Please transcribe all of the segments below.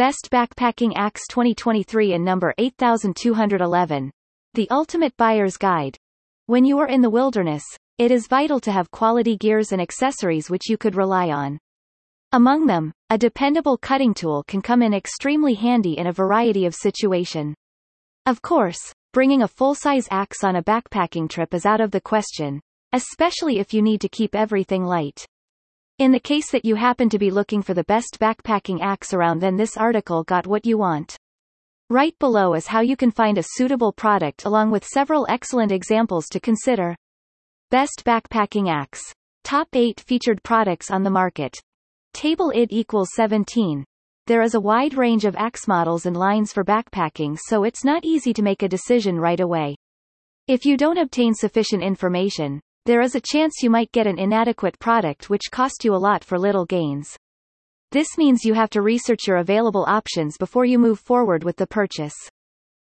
Best Backpacking Axe 2023 in number 8211. The Ultimate Buyer's Guide. When you are in the wilderness, it is vital to have quality gears and accessories which you could rely on. Among them, a dependable cutting tool can come in extremely handy in a variety of situation. Of course, bringing a full-size axe on a backpacking trip is out of the question, especially if you need to keep everything light. In the case that you happen to be looking for the best backpacking axe around then this article got what you want. Right below is how you can find a suitable product along with several excellent examples to consider. Best backpacking axe. Top 8 featured products on the market. Table id equals 17. There is a wide range of axe models and lines for backpacking so it's not easy to make a decision right away. If you don't obtain sufficient information, there is a chance you might get an inadequate product which cost you a lot for little gains. This means you have to research your available options before you move forward with the purchase.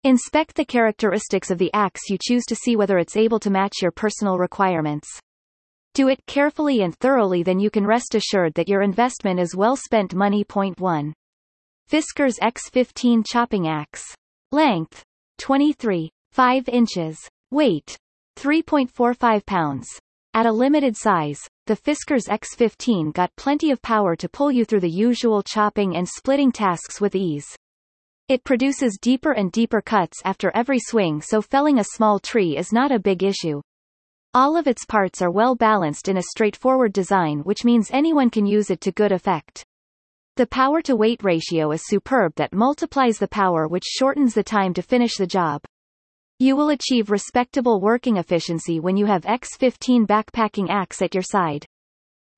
Inspect the characteristics of the axe you choose to see whether it's able to match your personal requirements. Do it carefully and thoroughly then you can rest assured that your investment is well spent money. Point 1. Fiskars X15 Chopping Axe. Length. 23. 5 inches. Weight. 3.45 pounds. At a limited size, the Fiskars X15 got plenty of power to pull you through the usual chopping and splitting tasks with ease. It produces deeper and deeper cuts after every swing so felling a small tree is not a big issue. All of its parts are well balanced in a straightforward design which means anyone can use it to good effect. The power-to-weight ratio is superb that multiplies the power which shortens the time to finish the job. You will achieve respectable working efficiency when you have X15 backpacking axe at your side.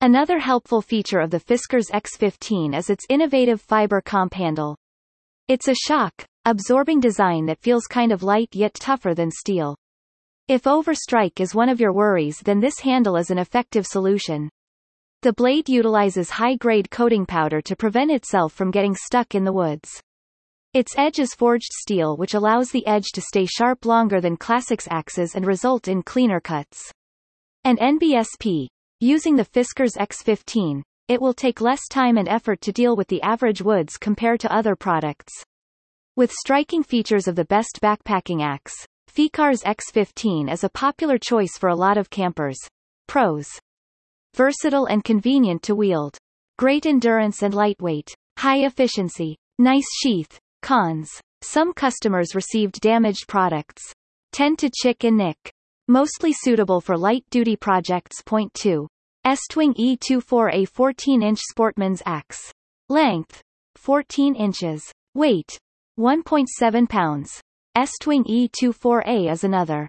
Another helpful feature of the Fiskars X15 is its innovative fiber comp handle. It's a shock, absorbing design that feels kind of light yet tougher than steel. If overstrike is one of your worries then this handle is an effective solution. The blade utilizes high-grade coating powder to prevent itself from getting stuck in the woods. Its edge is forged steel which allows the edge to stay sharp longer than classics axes and result in cleaner cuts. And NBSP. Using the Fiskars X15, it will take less time and effort to deal with the average woods compared to other products. With striking features of the best backpacking axe, Fiskars X15 is a popular choice for a lot of campers. Pros. Versatile and convenient to wield. Great endurance and lightweight. High efficiency. Nice sheath. Cons. Some customers received damaged products. Tend to chick and nick. Mostly suitable for light-duty projects. Point 2. Estwing E24A 14-inch Sportman's Axe. Length. 14 inches. Weight. 1.7 pounds. Estwing E24A is another.